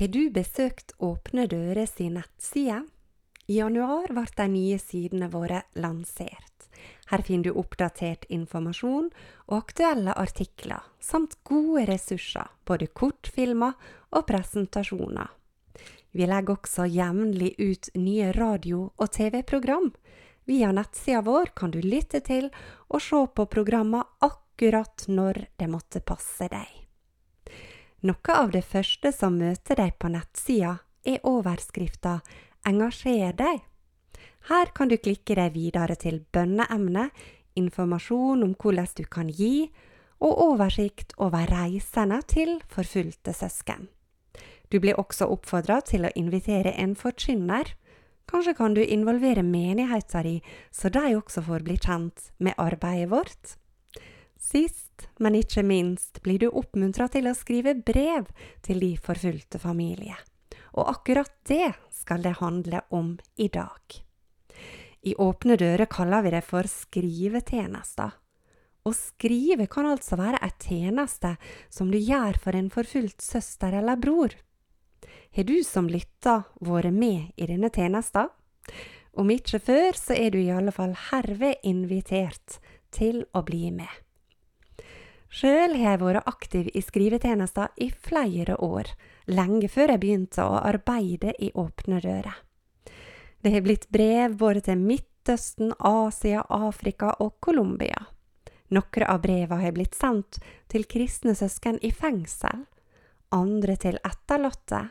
Har du besøkt Åpne dører sin nettside? I januar ble de nye sidene våre lansert. Her finner du oppdatert informasjon og aktuelle artikler, samt gode ressurser, både kortfilmer og presentasjoner. Vi legger også jevnlig ut nye radio- og TV-program. Via nettsida vår kan du lytte til og se på programmer akkurat når det måtte passe deg. Noe av det første som møter deg på nettsida, er overskrifta Engasjer deg. Her kan du klikke deg videre til bønneemne, informasjon om hvordan du kan gi, og oversikt over reisene til forfulgte søsken. Du blir også oppfordra til å invitere en forkynner. Kanskje kan du involvere menigheten din, så de også får bli kjent med arbeidet vårt? Sist, men ikke minst, blir du oppmuntra til å skrive brev til de forfulgte familie. Og akkurat det skal det handle om i dag. I Åpne dører kaller vi det for skrivetjenester. Å skrive kan altså være et tjeneste som du gjør for en forfulgt søster eller bror. Har du som lytter vært med i denne tjenesten? Om ikke før, så er du i alle fall herved invitert til å bli med. Sjøl har jeg vært aktiv i skrivetjenester i flere år, lenge før jeg begynte å arbeide i Åpne dører. Det har blitt brev både til Midtøsten, Asia, Afrika og Colombia. Noen av brevene har blitt sendt til kristne søsken i fengsel, andre til etterlatte,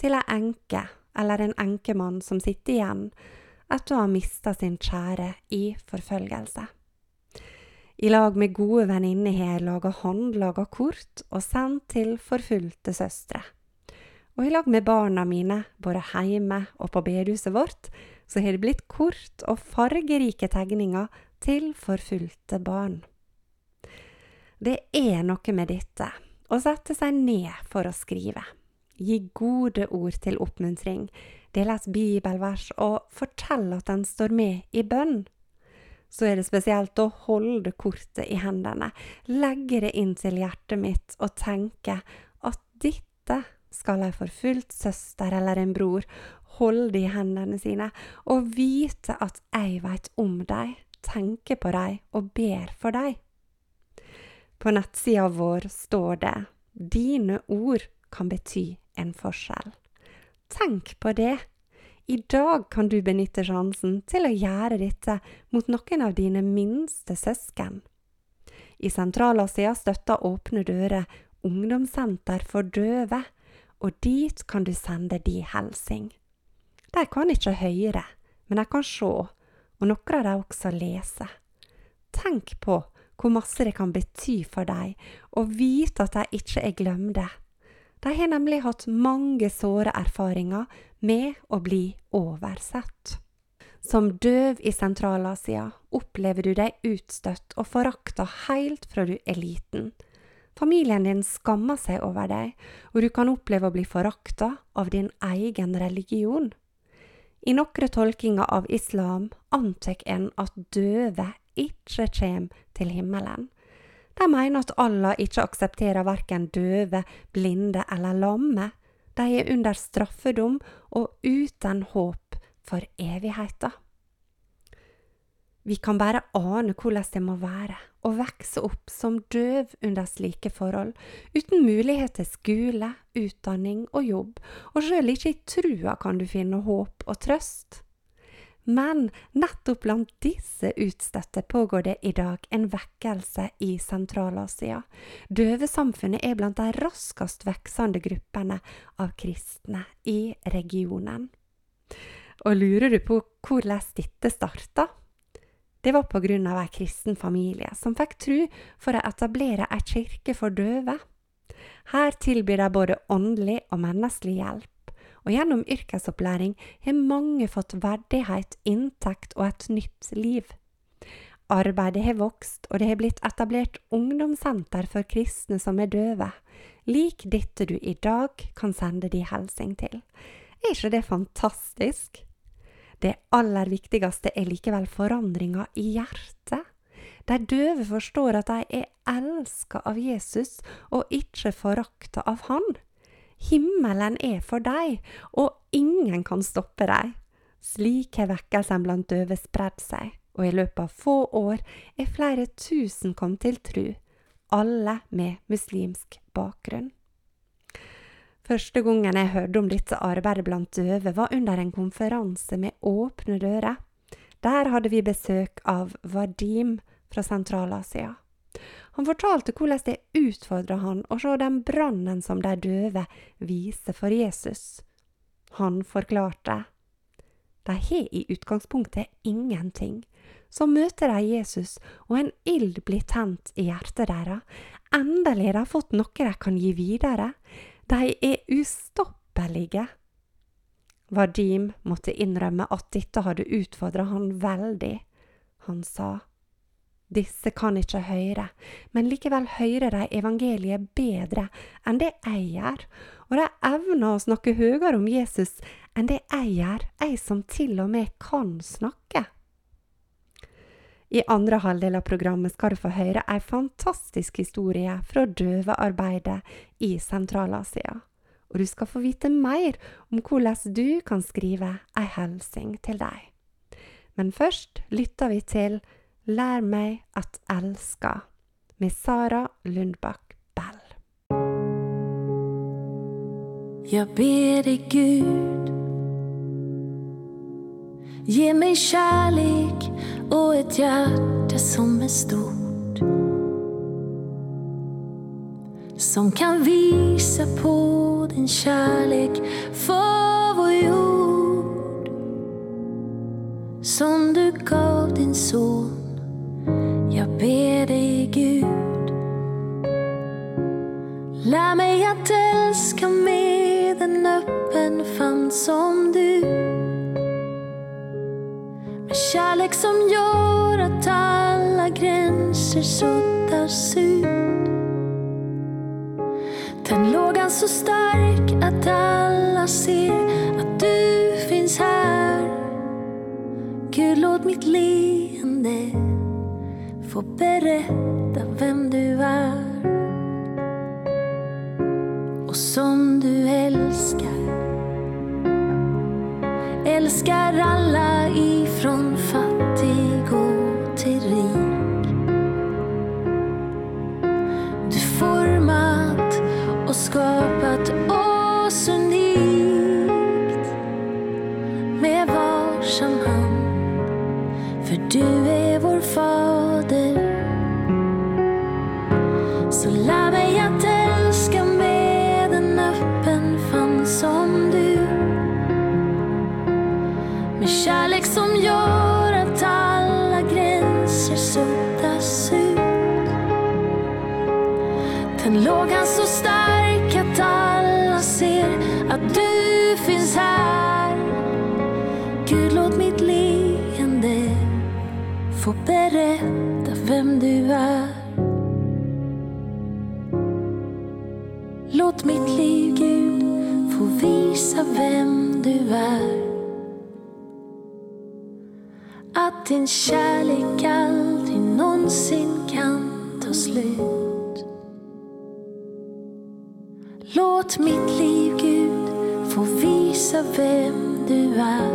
til ei enke eller en enkemann som sitter igjen etter å ha mista sin kjære i forfølgelse. I lag med gode venninner har jeg laga håndlaga kort og sendt til forfulgte søstre. Og i lag med barna mine, både hjemme og på bedehuset vårt, så har det blitt kort og fargerike tegninger til forfulgte barn. Det er noe med dette, å sette seg ned for å skrive. Gi gode ord til oppmuntring, dele et bibelvers og fortelle at en står med i bønn så er det spesielt å holde kortet i hendene, legge det inn til hjertet mitt og tenke at dette skal ei forfulgt søster eller en bror holde i hendene sine, og vite at jeg veit om dem, tenker på dem og ber for dem. På nettsida vår står det Dine ord kan bety en forskjell. Tenk på det i dag kan du benytte sjansen til å gjøre dette mot noen av dine minste søsken. I Sentral-Asia støtter Åpne dører ungdomssenter for døve, og dit kan du sende de hilsing. De kan ikke høre, men de kan se, og noen av dem også lese. Tenk på hvor masse det kan bety for dem, å vite at de ikke er glemte. De har nemlig hatt mange såre erfaringer med å bli oversett. Som døv i Sentral-Asia opplever du deg utstøtt og forakta helt fra du er liten. Familien din skammer seg over deg, og du kan oppleve å bli forakta av din egen religion. I noen tolkinger av islam antar en at døve ikke kommer til himmelen. De mener at Allah ikke aksepterer verken døve, blinde eller lamme. De er under straffedom og uten håp for evigheten. Vi kan bare ane hvordan det må være å vokse opp som døv under slike forhold, uten mulighet til skole, utdanning og jobb, og sjøl ikke i trua kan du finne håp og trøst. Men nettopp blant disse utstøtte pågår det i dag en vekkelse i Sentral-Asia. Døvesamfunnet er blant de raskest veksende gruppene av kristne i regionen. Og lurer du på hvordan dette starta? Det var på grunn av ei kristen familie som fikk tru for å etablere ei kirke for døve. Her tilbyr de både åndelig og menneskelig hjelp, og gjennom yrkesopplæring har mange fått verdighet, inntekt og et nytt liv. Arbeidet har vokst, og det har blitt etablert ungdomssenter for kristne som er døve, lik dette du i dag kan sende de hilsing til. Er ikke det fantastisk? Det aller viktigste er likevel forandringa i hjertet. De døve forstår at de er elska av Jesus og ikke forakta av Han. Himmelen er for deg, og ingen kan stoppe deg. Slik har vekkelsen blant døve spredd seg, og i løpet av få år er flere tusen kommet til tru, alle med muslimsk bakgrunn. Første gangen jeg hørte om dette arbeidet blant døve, var under en konferanse med åpne dører. Der hadde vi besøk av Vadim, fra Sentral-Asia. Han fortalte hvordan det utfordra han å se den brannen som de døve viser for Jesus. Han forklarte. De har i utgangspunktet ingenting. Så møter de Jesus, og en ild blir tent i hjertet deres. Endelig har de fått noe de kan gi videre. De er ustoppelige. Vadim måtte innrømme at dette hadde utfordra han veldig. Han sa. Disse kan ikke høre, men likevel hører de evangeliet bedre enn det jeg gjør, og de evner å snakke høyere om Jesus enn det jeg gjør, jeg som til og med kan snakke. I andre halvdel av programmet skal du få høre ei fantastisk historie fra døvearbeidet i Sentral-Asia, og du skal få vite mer om hvordan du kan skrive ei hilsen til deg. Men først lytter vi til Lær meg at elska med Sara Lundbakk Bell. Jeg ber deg, Gud Ge meg kjærlighet og et hjerte som er stort Som kan vise på din kjærlighet for vår jord Som du gav din son Lär mig att älska med en öppen famn som du. Med kärlek som gör att alla gränser suddas ut. Den lågan så stark att alla ser att du finns här Gud, låt mitt leende få berätta vem du är som du älskar. Älskar alla ifrån fattig och till rik. Du format och skapat oss unikt med varsam hand. För du är vår fader. Så Gud, låt mitt leende få berätta vem du är. Låt mitt liv, Gud, få visa vem du är. Att din kärlek aldrig någonsin kan ta slut. Låt mitt liv, Gud, få visa vem du är.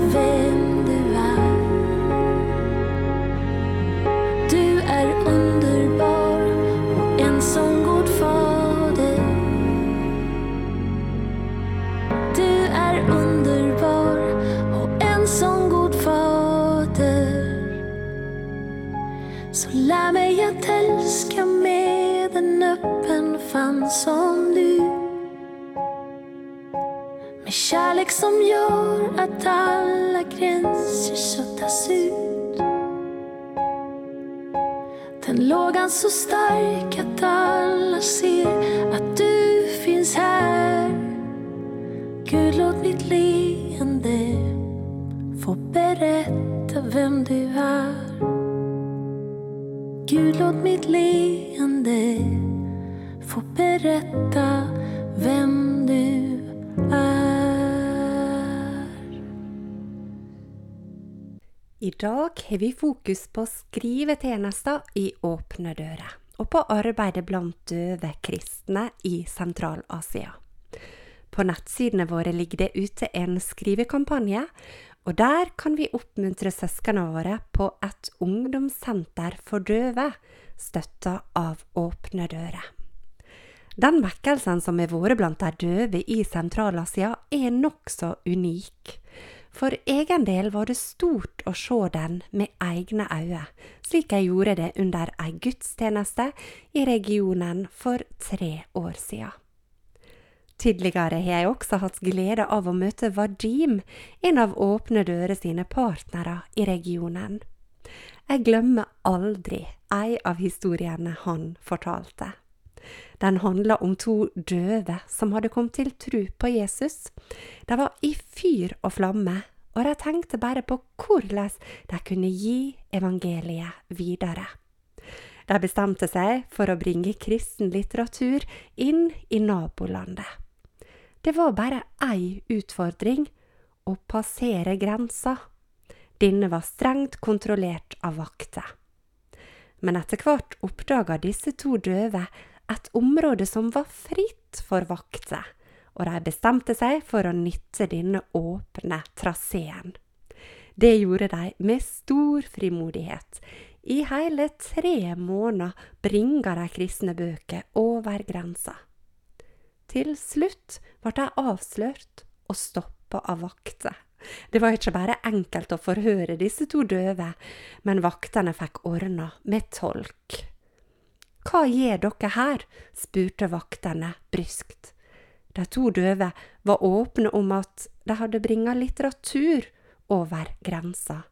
Visa gränser suddas ut. Den lågan så stark att alla ser att du finns här Gud, låt mitt leende få berätta vem du är Gud, låt mitt leende få berätta vem I dag har vi fokus på skrivetjenester i Åpne dører, og på arbeidet blant døve kristne i Sentral-Asia. På nettsidene våre ligger det ute en skrivekampanje, og der kan vi oppmuntre søsknene våre på et ungdomssenter for døve, støtta av Åpne dører. Den vekkelsen som har vært blant de døve i Sentral-Asia, er nokså unik. For egen del var det stort å se den med egne øyne, slik jeg gjorde det under ei gudstjeneste i regionen for tre år siden. Tidligere har jeg også hatt glede av å møte Vadim, en av Åpne dører sine partnere i regionen. Jeg glemmer aldri ei av historiene han fortalte. Den handla om to døve som hadde kommet til tru på Jesus. De var i fyr og flamme, og de tenkte bare på hvordan de kunne gi evangeliet videre. De bestemte seg for å bringe kristen litteratur inn i nabolandet. Det var bare ei utfordring å passere grensa. Denne var strengt kontrollert av vakter. Men etter hvert oppdaga disse to døve et område som var fritt for vakter, og de bestemte seg for å nytte denne åpne traseen. Det gjorde de med stor frimodighet. I hele tre måneder bringa de kristne bøker over grensa. Til slutt ble de avslørt og stoppa av vakter. Det var ikke bare enkelt å forhøre disse to døve, men vaktene fikk ordna med tolk. Hva gjør dere her? spurte vaktene bryskt. De to døve var åpne om at de hadde bringa litteratur over grensa.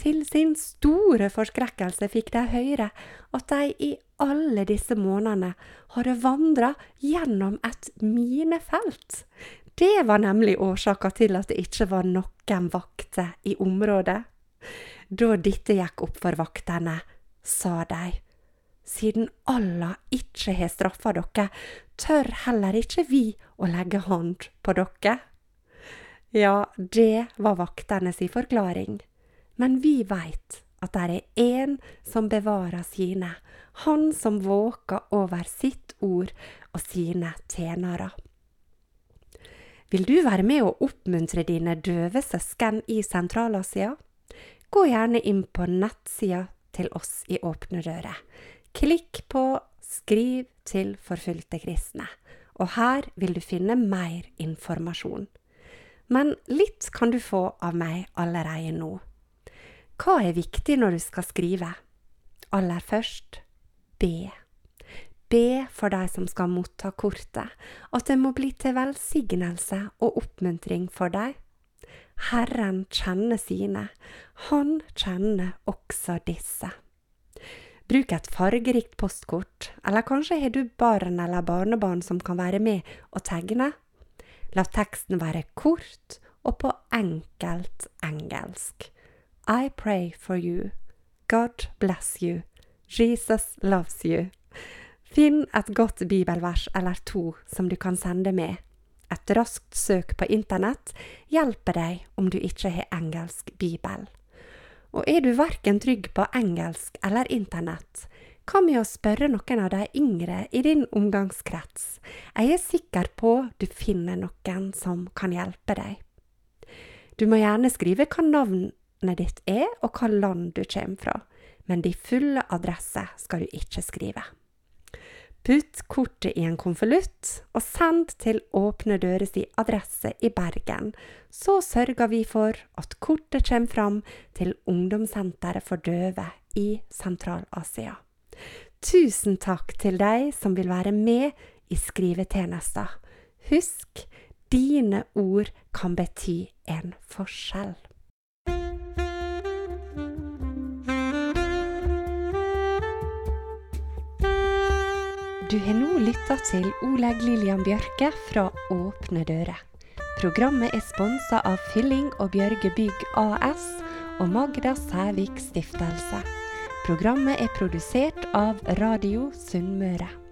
Til sin store forskrekkelse fikk de høre at de i alle disse månedene hadde vandra gjennom et minefelt. Det var nemlig årsaka til at det ikke var noen vakter i området. Da dette gikk opp for vaktene, sa de, siden Allah ikke har straffa dere, tør heller ikke vi å legge hånd på dere. Ja, det var vaktene si forklaring. Men vi veit at det er én som bevarer sine, han som våker over sitt ord og sine tjenere. Vil du være med å oppmuntre dine døve søsken i Sentral-Asia? Gå gjerne inn på nettsida til oss i Åpne dører. Klikk på Skriv til forfulgte kristne, og her vil du finne mer informasjon. Men litt kan du få av meg allerede nå. Hva er viktig når du skal skrive? Aller først be. Be for de som skal motta kortet, at det må bli til velsignelse og oppmuntring for dem. Herren kjenner sine, han kjenner også disse. Bruk et fargerikt postkort, eller kanskje har du barn eller barnebarn som kan være med og tegne? La teksten være kort og på enkelt engelsk. I pray for you. God bless you. Jesus loves you. Finn et godt bibelvers eller to som du kan sende med. Et raskt søk på internett hjelper deg om du ikke har engelsk bibel. Og er du verken trygg på engelsk eller internett, hva med å spørre noen av de yngre i din omgangskrets? Jeg er sikker på du finner noen som kan hjelpe deg. Du må gjerne skrive hva navnet ditt er og hva land du kommer fra, men din fulle adresse skal du ikke skrive. Putt kortet i en konvolutt og send til Åpne dører si adresse i Bergen. Så sørger vi for at kortet kommer fram til ungdomssenteret for døve i Sentral-Asia. Tusen takk til deg som vil være med i skrivetjenesta. Husk, dine ord kan bety en forskjell. Du har nå lytta til Oleg Lillian Bjørke fra Åpne dører. Programmet er sponsa av Fylling og Bjørge Bygg AS og Magda Sævik Stiftelse. Programmet er produsert av Radio Sunnmøre.